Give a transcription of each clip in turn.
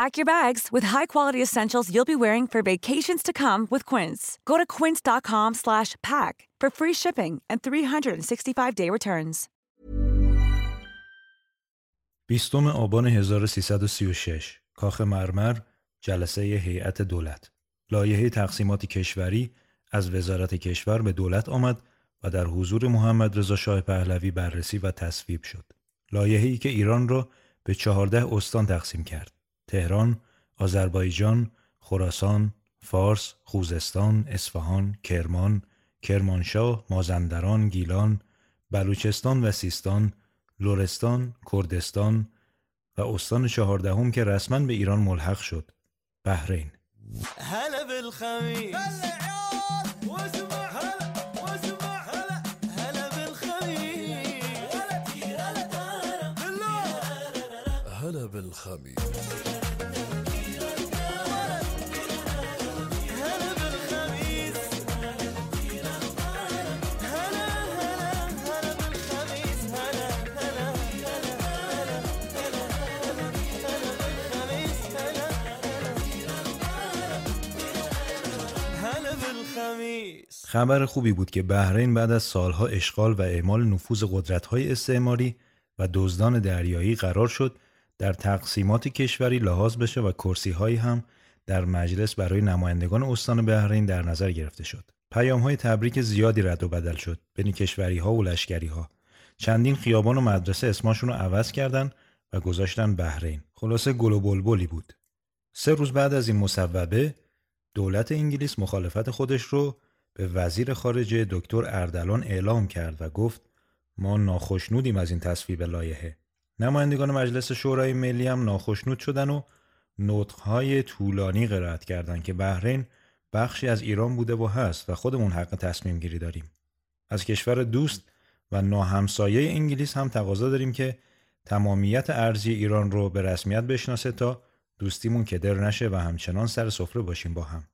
Pack your bags with high-quality essentials you'll be wearing for vacations to come with Quince. Go to quince.com/pack for free shipping and 365-day returns. 20 آبان 1336 کاخ مرمر جلسه هیئت دولت لایحه تقسیمات کشوری از وزارت کشور به دولت آمد و در حضور محمد رضا شاه پهلوی بررسی و تصویب شد. لایحه‌ای که ایران را به 14 استان تقسیم کرد. تهران، آذربایجان، خراسان، فارس، خوزستان، اصفهان، کرمان، کرمانشاه، مازندران، گیلان، بلوچستان و سیستان، لرستان، کردستان و استان چهاردهم که رسما به ایران ملحق شد. بحرین. هلا بالخميس خبر خوبی بود که بحرین بعد از سالها اشغال و اعمال نفوذ قدرت‌های استعماری و دزدان دریایی قرار شد در تقسیمات کشوری لحاظ بشه و کرسی هم در مجلس برای نمایندگان استان بحرین در نظر گرفته شد. پیام های تبریک زیادی رد و بدل شد بین کشوری ها و لشکری ها. چندین خیابان و مدرسه اسمشون رو عوض کردن و گذاشتن بحرین. خلاصه گل و بلبلی بود. سه روز بعد از این مصوبه دولت انگلیس مخالفت خودش رو به وزیر خارجه دکتر اردلان اعلام کرد و گفت ما ناخشنودیم از این تصویب لایحه. نمایندگان مجلس شورای ملی هم ناخشنود شدن و نطقهای طولانی قرائت کردند که بحرین بخشی از ایران بوده و هست و خودمون حق تصمیم گیری داریم. از کشور دوست و ناهمسایه انگلیس هم تقاضا داریم که تمامیت ارزی ایران رو به رسمیت بشناسه تا دوستیمون کدر نشه و همچنان سر سفره باشیم با هم.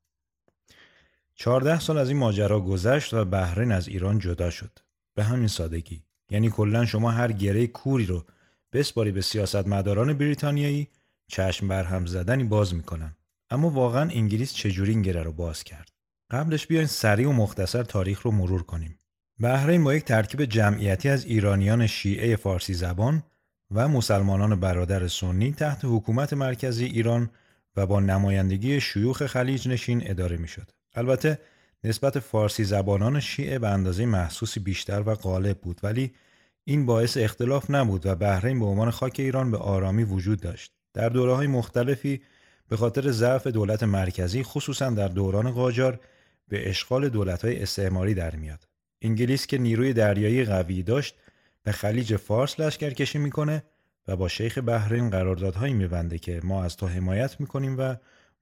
چهارده سال از این ماجرا گذشت و بحرین از ایران جدا شد. به همین سادگی. یعنی کلا شما هر گره کوری رو بسپاری به سیاستمداران بریتانیایی چشم بر هم زدنی باز می‌کنن. اما واقعا انگلیس چجوری این گره رو باز کرد؟ قبلش بیاین سریع و مختصر تاریخ رو مرور کنیم. بحرین با یک ترکیب جمعیتی از ایرانیان شیعه فارسی زبان و مسلمانان برادر سنی تحت حکومت مرکزی ایران و با نمایندگی شیوخ خلیج نشین اداره می‌شد. البته نسبت فارسی زبانان شیعه به اندازه محسوسی بیشتر و غالب بود ولی این باعث اختلاف نبود و بحرین به عنوان خاک ایران به آرامی وجود داشت. در دوره های مختلفی به خاطر ضعف دولت مرکزی خصوصا در دوران قاجار به اشغال دولت های استعماری در میاد. انگلیس که نیروی دریایی قوی داشت به خلیج فارس لشکرکشی می‌کنه و با شیخ بحرین قراردادهایی میبنده که ما از تو حمایت می‌کنیم و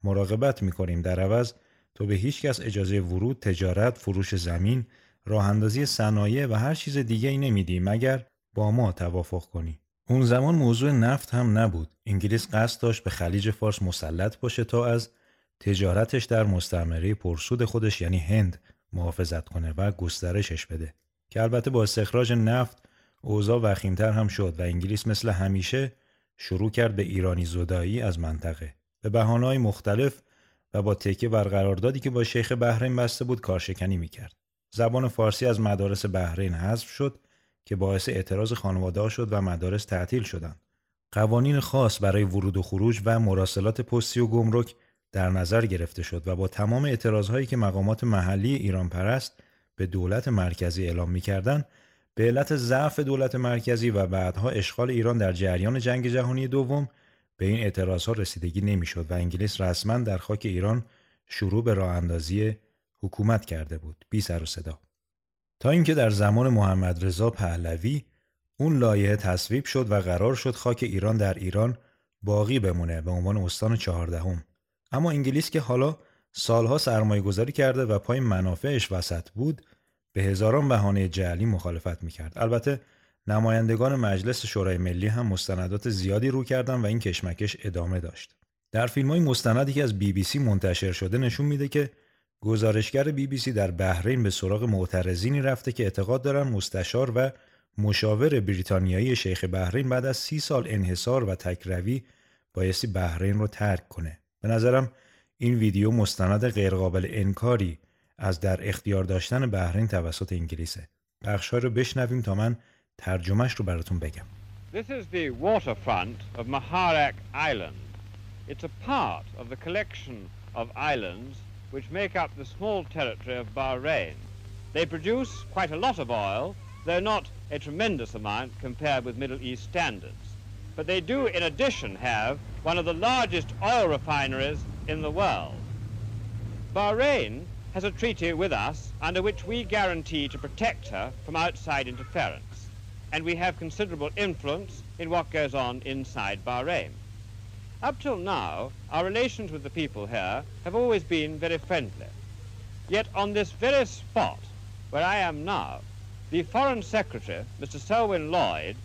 مراقبت می‌کنیم در عوض تو به هیچ کس اجازه ورود، تجارت، فروش زمین، راه اندازی صنایع و هر چیز دیگه ای نمیدی مگر با ما توافق کنی. اون زمان موضوع نفت هم نبود. انگلیس قصد داشت به خلیج فارس مسلط باشه تا از تجارتش در مستعمره پرسود خودش یعنی هند محافظت کنه و گسترشش بده. که البته با استخراج نفت اوضاع وخیمتر هم شد و انگلیس مثل همیشه شروع کرد به ایرانی زدایی از منطقه به بهانه‌های مختلف و با تکیه بر قراردادی که با شیخ بحرین بسته بود کارشکنی می‌کرد. زبان فارسی از مدارس بحرین حذف شد که باعث اعتراض خانواده شد و مدارس تعطیل شدند. قوانین خاص برای ورود و خروج و مراسلات پستی و گمرک در نظر گرفته شد و با تمام اعتراضهایی که مقامات محلی ایران پرست به دولت مرکزی اعلام می‌کردند به علت ضعف دولت مرکزی و بعدها اشغال ایران در جریان جنگ جهانی دوم به این اعتراضها رسیدگی نمی‌شد و انگلیس رسما در خاک ایران شروع به راه اندازی حکومت کرده بود. بی سر و صدا. تا اینکه در زمان محمد رضا پهلوی اون لایحه تصویب شد و قرار شد خاک ایران در ایران باقی بمونه به عنوان استان چهاردهم. اما انگلیس که حالا سالها سرمایه گذاری کرده و پای منافعش وسط بود به هزاران بهانه جعلی مخالفت می‌کرد. البته نمایندگان مجلس شورای ملی هم مستندات زیادی رو کردن و این کشمکش ادامه داشت. در فیلم های مستندی که از بی بی سی منتشر شده نشون میده که گزارشگر بی بی سی در بحرین به سراغ معترضینی رفته که اعتقاد دارن مستشار و مشاور بریتانیایی شیخ بحرین بعد از سی سال انحصار و تکروی بایستی بحرین رو ترک کنه. به نظرم این ویدیو مستند غیرقابل انکاری از در اختیار داشتن بحرین توسط انگلیسه. بخشها رو بشنویم تا من ترجمهش رو براتون بگم This is the waterfront of Maharak Island. It's a part of the collection of islands which make up the small territory of Bahrain. They produce quite a lot of oil, though not a tremendous amount compared with Middle East standards. But they do, in addition, have one of the largest oil refineries in the world. Bahrain has a treaty with us under which we guarantee to protect her from outside interference and we have considerable influence in what goes on inside Bahrain. Up till now, our relations with the people here have always been very friendly. Yet on this very spot where I am now, the Foreign Secretary, Mr. Selwyn Lloyd,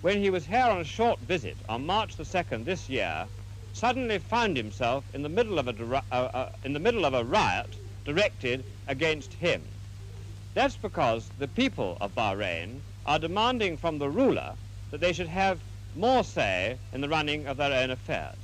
when he was here on a short visit on March the 2nd this year, suddenly found himself in the middle of a, uh, uh, in the middle of a riot directed against him. That's because the people of Bahrain are demanding from the ruler that they should have more say in the running of their own affairs.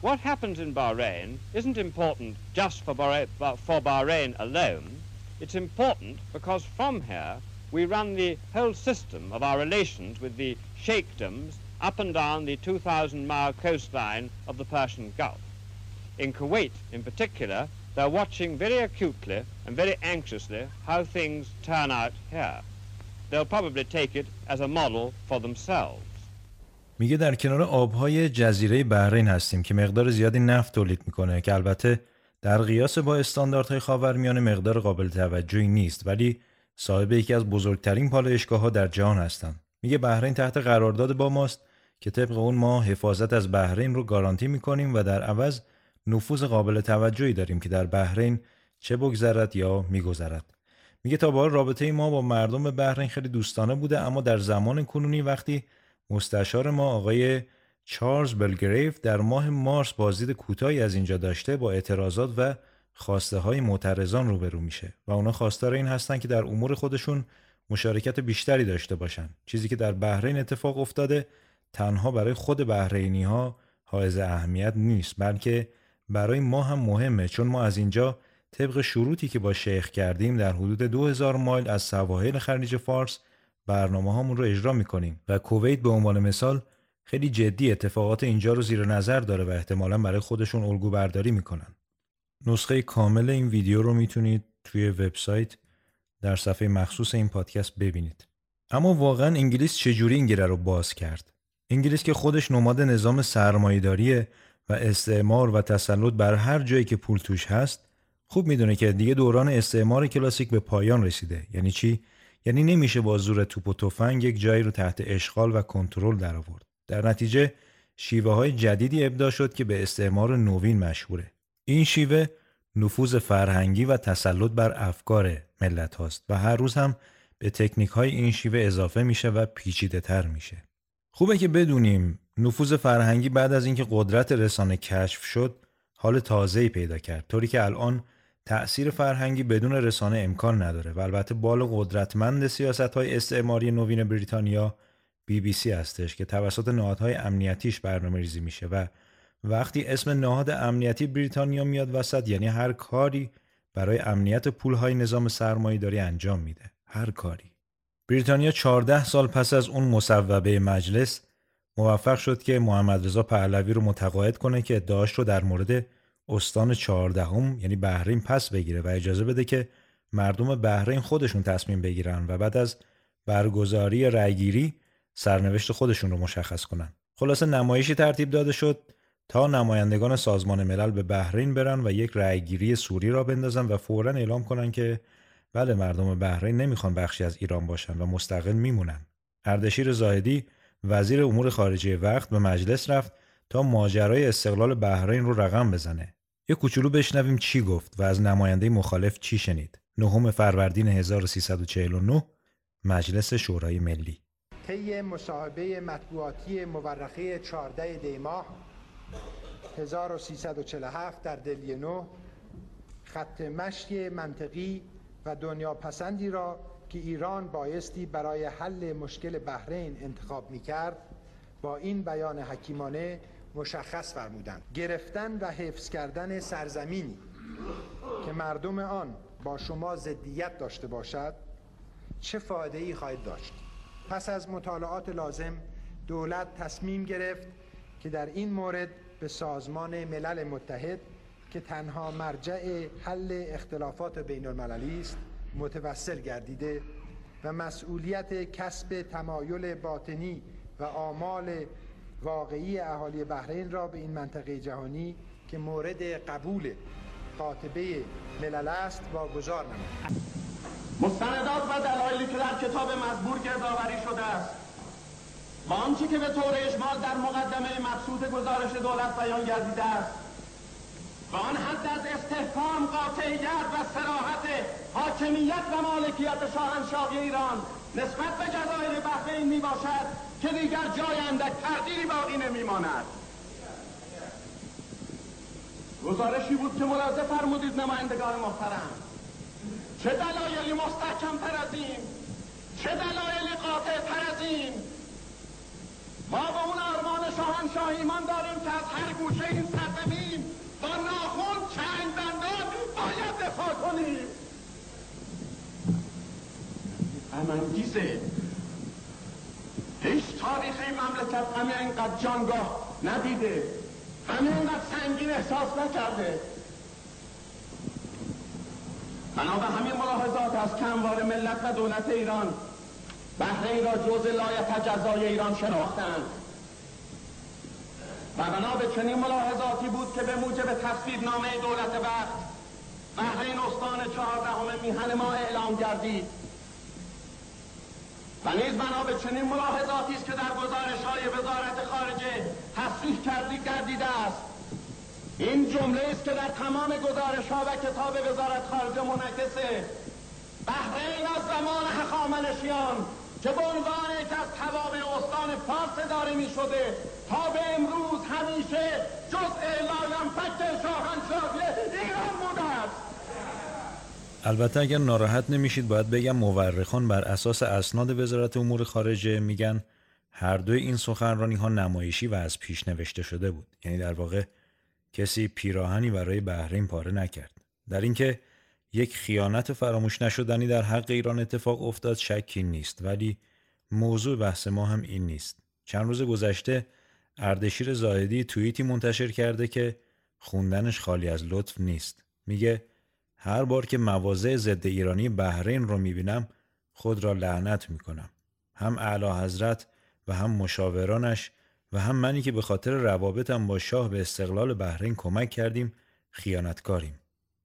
What happens in Bahrain isn't important just for Bahrain, for Bahrain alone. It's important because from here we run the whole system of our relations with the sheikdoms up and down the 2,000 mile coastline of the Persian Gulf. In Kuwait, in particular, they're watching very acutely and very anxiously how things turn out here. They'll probably take it as a model for themselves. میگه در کنار آبهای جزیره بحرین هستیم که مقدار زیادی نفت تولید می‌کنه که البته در قیاس با استانداردهای خاورمیانه مقدار قابل توجهی نیست ولی صاحب یکی از بزرگترین پالایشگاه ها در جهان هستند. میگه بحرین تحت قرارداد با ماست که طبق اون ما حفاظت از بحرین رو گارانتی می‌کنیم و در عوض نفوذ قابل توجهی داریم که در بحرین چه بگذرد یا میگذرد. میگه تا به رابطه ما با مردم بحرین خیلی دوستانه بوده اما در زمان کنونی وقتی مستشار ما آقای چارلز بلگریف در ماه مارس بازدید کوتاهی از اینجا داشته با اعتراضات و خواسته های معترضان روبرو میشه و اونا خواستار این هستن که در امور خودشون مشارکت بیشتری داشته باشن. چیزی که در بحرین اتفاق افتاده تنها برای خود بحرینی ها حائز اهمیت نیست بلکه برای ما هم مهمه چون ما از اینجا طبق شروطی که با شیخ کردیم در حدود 2000 مایل از سواحل خلیج فارس برنامه هامون رو اجرا می‌کنیم و کویت به عنوان مثال خیلی جدی اتفاقات اینجا رو زیر نظر داره و احتمالا برای خودشون الگو برداری می‌کنن. نسخه کامل این ویدیو رو می‌تونید توی وبسایت در صفحه مخصوص این پادکست ببینید. اما واقعا انگلیس چجوری این گره رو باز کرد؟ انگلیس که خودش نماد نظام سرمایه‌داری و استعمار و تسلط بر هر جایی که پول توش هست خوب می‌دونه که دیگه دوران استعمار کلاسیک به پایان رسیده. یعنی چی؟ یعنی نمیشه با زور توپ و تفنگ یک جایی رو تحت اشغال و کنترل در آورد در نتیجه شیوه های جدیدی ابدا شد که به استعمار نوین مشهوره. این شیوه نفوذ فرهنگی و تسلط بر افکار ملت هاست و هر روز هم به تکنیک های این شیوه اضافه میشه و پیچیده تر میشه. خوبه که بدونیم نفوذ فرهنگی بعد از اینکه قدرت رسانه کشف شد حال تازه‌ای پیدا کرد. طوری که الان تأثیر فرهنگی بدون رسانه امکان نداره و البته بال قدرتمند سیاست های استعماری نوین بریتانیا بی بی سی هستش که توسط نهادهای امنیتیش برنامه ریزی میشه و وقتی اسم نهاد امنیتی بریتانیا میاد وسط یعنی هر کاری برای امنیت پولهای نظام سرمایه داری انجام میده. هر کاری. بریتانیا 14 سال پس از اون مصوبه مجلس موفق شد که محمد رضا پهلوی رو متقاعد کنه که ادعاش رو در مورد استان چهاردهم یعنی بحرین پس بگیره و اجازه بده که مردم بحرین خودشون تصمیم بگیرن و بعد از برگزاری رأیگیری سرنوشت خودشون رو مشخص کنن. خلاصه نمایشی ترتیب داده شد تا نمایندگان سازمان ملل به بحرین برن و یک رأیگیری سوری را بندازن و فورا اعلام کنن که بله مردم بحرین نمی‌خوان بخشی از ایران باشن و مستقل میمونن. اردشیر زاهدی وزیر امور خارجه وقت به مجلس رفت تا ماجرای استقلال بحرین رو رقم بزنه. یه کوچولو بشنویم چی گفت و از نماینده مخالف چی شنید. نهم فروردین 1349 مجلس شورای ملی طی مصاحبه مطبوعاتی مورخه 14 دیماه 1347 در دلی نو خط مشی منطقی و دنیا پسندی را که ایران بایستی برای حل مشکل بحرین انتخاب می کرد با این بیان حکیمانه مشخص فرمودند. گرفتن و حفظ کردن سرزمینی که مردم آن با شما ضدیت داشته باشد چه فایده ای خواهید داشت؟ پس از مطالعات لازم دولت تصمیم گرفت که در این مورد به سازمان ملل متحد که تنها مرجع حل اختلافات بین المللی است متوسل گردیده و مسئولیت کسب تمایل باطنی و آمال واقعی اهالی بحرین را به این منطقه جهانی که مورد قبول قاطبه ملل است واگذار نمود مستندات و دلایلی که در کتاب مزبور گردآوری شده است. و آنچه که به طور اجمال در مقدمه مقصود گزارش دولت بیان گردیده است. و آن حد از استحکام قاطعیت و سراحت حاکمیت و مالکیت شاهنشاهی ایران نسبت به جزایر بحرین می باشد که دیگر جای اندک تغییری باقی نمیماند گزارشی بود که ملاحظه فرمودید نمایندگان محترم. چه دلایلی مستحکم تر از این؟ چه دلایلی قاطع تر از این؟ ما به اون آرمان شاهنشاه ایمان داریم که از هر گوشه این سرزمین با ناخون چند دندان باید دفاع کنیم. امنگیزه هیچ تاریخ مملکت همه اینقدر جانگاه ندیده همه اینقدر سنگین احساس نکرده بنا به همین ملاحظات از کموار ملت و دولت ایران بحرین را جز لایت جزای ایران شناختند و بنا به چنین ملاحظاتی بود که به موجب تصویب نامه دولت وقت بحرین استان چهاردهم میهن ما اعلام گردید و نیز بنا به چنین ملاحظاتی است که در گزارش های وزارت خارجه تصریح کردی گردیده است. این جمله است که در تمام گزارش ها و کتاب وزارت خارجه منعکسه. بحرین از زمان هخامنشیان که به عنوان یک از توابع استان فارس داره می شده تا به امروز همیشه جزء لایمفک شاهنشاهی ایران بوده است. البته اگر ناراحت نمیشید باید بگم مورخان بر اساس اسناد وزارت امور خارجه میگن هر دوی این سخنرانی ها نمایشی و از پیش نوشته شده بود. یعنی در واقع کسی پیراهنی برای بحرین پاره نکرد. در اینکه یک خیانت فراموش نشدنی در حق ایران اتفاق افتاد شکی نیست. ولی موضوع بحث ما هم این نیست. چند روز گذشته اردشیر زاهدی توییتی منتشر کرده که خوندنش خالی از لطف نیست. میگه هر بار که مواضع ضد ایرانی بحرین رو می‌بینم خود را لعنت می‌کنم. هم اعلی حضرت و هم مشاورانش و هم منی که به خاطر روابطم با شاه به استقلال بحرین کمک کردیم خیانتکاریم.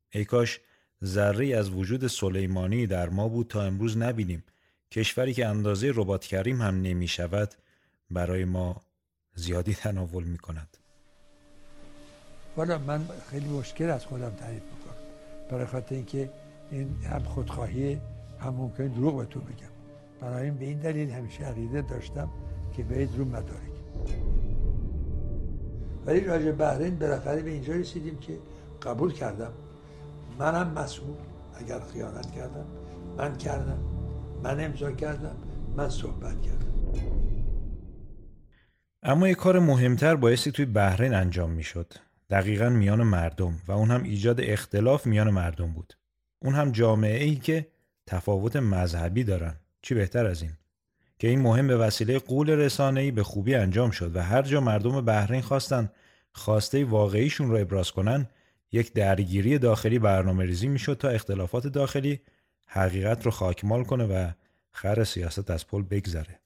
ای کاش ذره از وجود سلیمانی در ما بود تا امروز نبینیم. کشوری که اندازه ربات کریم هم نمی شود برای ما زیادی تناول می کند من خیلی مشکل از خودم تعریف می‌کنم. برای خاطر اینکه این هم خودخواهی هم ممکن دروغ به تو بگم. برای این به این دلیل همیشه عقیده داشتم که باید رو مدارک. ولی راجع بحرین بالاخره به اینجا رسیدیم که قبول کردم. منم مسئول اگر خیانت کردم. من کردم. من امضا کردم. من صحبت کردم. اما یک کار مهمتر بایستی توی بحرین انجام می‌شد. دقیقا میان مردم و اون هم ایجاد اختلاف میان مردم بود. اون هم جامعه ای که تفاوت مذهبی دارن. چی بهتر از این؟ که این مهم به وسیله قول رسانه‌ای به خوبی انجام شد و هر جا مردم بحرین خواستن خواسته واقعیشون رو ابراز کنن یک درگیری داخلی برنامه ریزی می‌شد تا اختلافات داخلی حقیقت رو خاکمال کنه و خر سیاست از پل بگذره.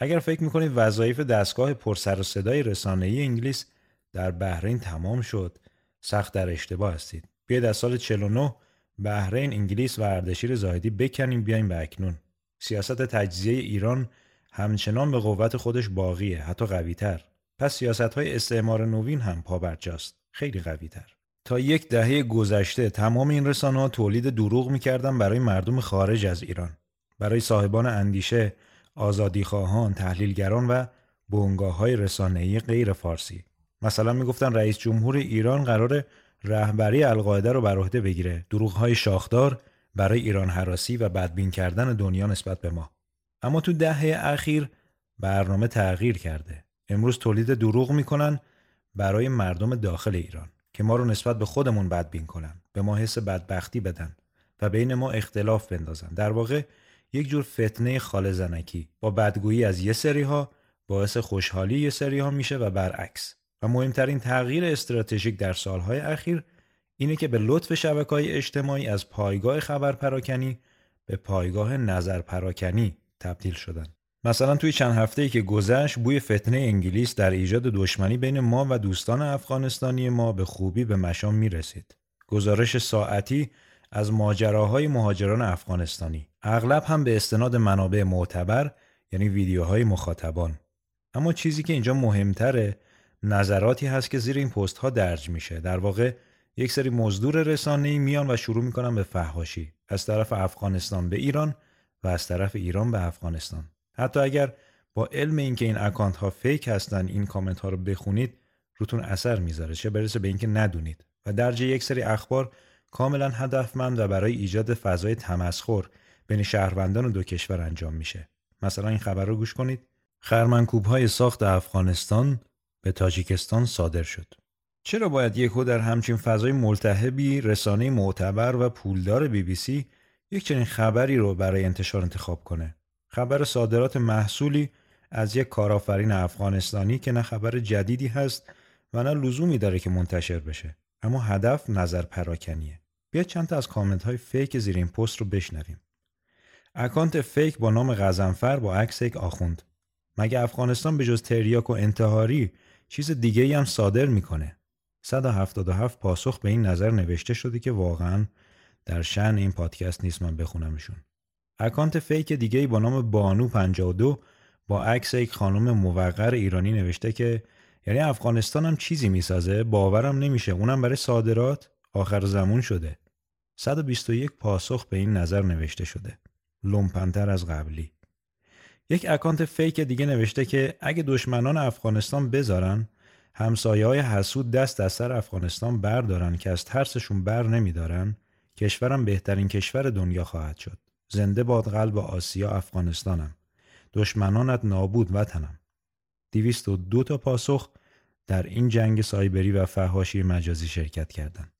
اگر فکر می‌کنید وظایف دستگاه پرسر و صدای رسانه‌ای انگلیس در بحرین تمام شد سخت در اشتباه هستید. بیاید از سال 49 بحرین انگلیس و اردشیر زاهدی بکنیم بیایم به اکنون. سیاست تجزیه ایران همچنان به قوت خودش باقیه حتی قویتر. پس سیاست های استعمار نوین هم پابرجاست خیلی قویتر. تا یک دهه گذشته تمام این رسانه ها تولید دروغ می‌کردن برای مردم خارج از ایران برای صاحبان اندیشه آزادیخواهان تحلیلگران و بونگاه های رسانه‌ای غیر فارسی مثلا می‌گفتن رئیس جمهور ایران قرار رهبری القاعده رو بر عهده بگیره. دروغ های شاخدار برای ایران حراسی و بدبین کردن دنیا نسبت به ما. اما تو دهه اخیر برنامه تغییر کرده. امروز تولید دروغ می‌کنن برای مردم داخل ایران که ما رو نسبت به خودمون بدبین کنن به ما حس بدبختی بدن و بین ما اختلاف بندازن. در واقع یک جور فتنه خال زنکی با بدگویی از یه سری ها باعث خوشحالی یه سری ها میشه و برعکس. مهمترین تغییر استراتژیک در سالهای اخیر اینه که به لطف شبکه های اجتماعی از پایگاه خبر پراکنی به پایگاه نظر پراکنی تبدیل شدن. مثلا توی چند هفته که گذشت بوی فتنه انگلیس در ایجاد دشمنی بین ما و دوستان افغانستانی ما به خوبی به مشام می رسید. گزارش ساعتی از ماجراهای مهاجران افغانستانی. اغلب هم به استناد منابع معتبر یعنی ویدیوهای مخاطبان. اما چیزی که اینجا مهمتره نظراتی هست که زیر این پست ها درج میشه. در واقع یک سری مزدور رسانه‌ای میان و شروع می‌کنن به فحاشی. از طرف افغانستان به ایران و از طرف ایران به افغانستان. حتی اگر با علم اینکه این اکانت ها فیک هستن این کامنت ها رو بخونید روتون اثر می‌ذاره. چه برسه به اینکه ندونید. و درجه یک سری اخبار کاملا هدفمند و برای ایجاد فضای تمسخر بین شهروندان دو کشور انجام میشه. مثلا این خبر رو گوش کنید. خرمنکوب های ساخت افغانستان به تاجیکستان صادر شد. چرا باید یکو در همچین فضای ملتهبی رسانه معتبر و پولدار بی بی سی یک چنین خبری رو برای انتشار انتخاب کنه؟ خبر صادرات محصولی از یک کارآفرین افغانستانی که نه خبر جدیدی هست و نه لزومی داره که منتشر بشه. اما هدف نظر پراکنیه. بیا چند تا از کامنت های فیک زیر این پست رو بشنویم. account fake با نام غزنفر با عکس یک آخوند. مگه افغانستان به جز تریاک و انتحاری چیز دیگه ای هم صادر می‌کنه. 177 پاسخ به این نظر نوشته شده که واقعا در شأن این پادکست نیست من بخونمشون. account fake دیگه ای با نام بانو 52 با عکس یک خانم موقر ایرانی نوشته که یعنی افغانستان هم چیزی می‌سازه باورم نمیشه. اونم برای صادرات آخر زمون شده. 121 پاسخ به این نظر نوشته شده. لومپنتر از قبلی. یک account fake دیگه نوشته که اگه دشمنان افغانستان بذارن همسایه های حسود دست از سر افغانستان بردارن که از ترسشون بر نمیدارن کشورم بهترین کشور دنیا خواهد شد زنده باد قلب آسیا افغانستانم دشمنانت نابود وطنم دیویست و دو تا پاسخ در این جنگ سایبری و فهاشی مجازی شرکت کردند.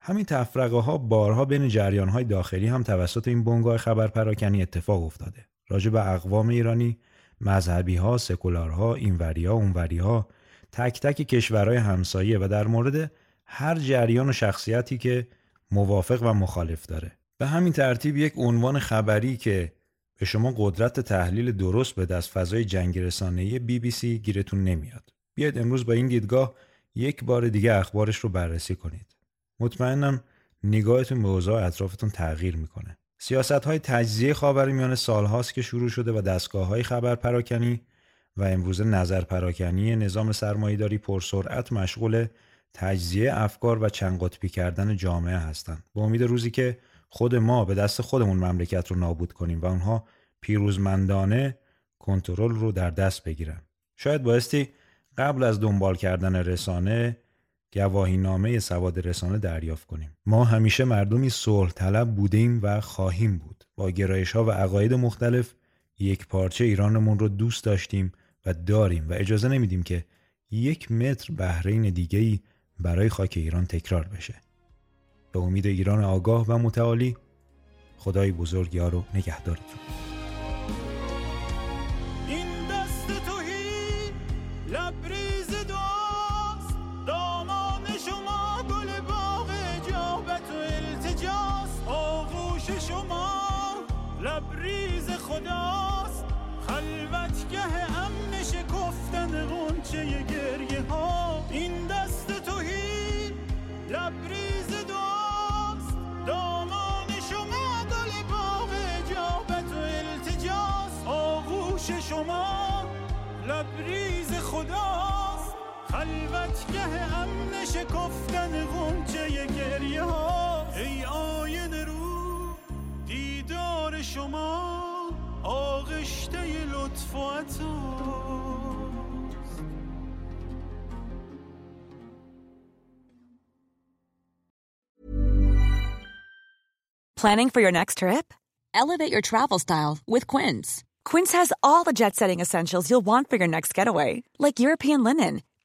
همین تفرقه ها بارها بین جریان های داخلی هم توسط این بنگاه خبر پراکنی اتفاق افتاده. راجع به اقوام ایرانی، مذهبی ها، سکولارها، اینوری ها، اونوری ها، تک تک کشورهای همسایه و در مورد هر جریان و شخصیتی که موافق و مخالف داره. به همین ترتیب یک عنوان خبری که به شما قدرت تحلیل درست به دست فضای جنگ رسانه‌ای بی بی سی گیرتون نمیاد. بیاید امروز با این دیدگاه یک بار دیگه اخبارش رو بررسی کنید. مطمئنم نگاهتون به اوضاع اطرافتون تغییر می‌کنه. سیاست های تجزیه میان سالهاست که شروع شده و دستگاه های خبر پراکنی و امروز نظر پراکنی نظام سرمایهداری پرسرعت مشغول تجزیه افکار و چند قطبی کردن جامعه هستند. با امید روزی که خود ما به دست خودمون مملکت رو نابود کنیم و اونها پیروزمندانه کنترل رو در دست بگیرن شاید بایستی قبل از دنبال کردن رسانه گواهی نامه سواد رسانه دریافت کنیم. ما همیشه مردمی صلح طلب بودیم و خواهیم بود. با گرایش ها و عقاید مختلف یک پارچه ایرانمون رو دوست داشتیم و داریم و اجازه نمیدیم که یک متر بحرین دیگه ای برای خاک ایران تکرار بشه. به امید ایران آگاه و متعالی خدای بزرگ یارو نگهدارتون خلوتگه امن شکفتن غنچه گریه ها ای آینه رو دیدار شما آغشته لطف و عطا Planning for your next trip? Elevate your travel style with Quince. Quince has all the jet setting essentials you'll want for your next getaway, like European linen,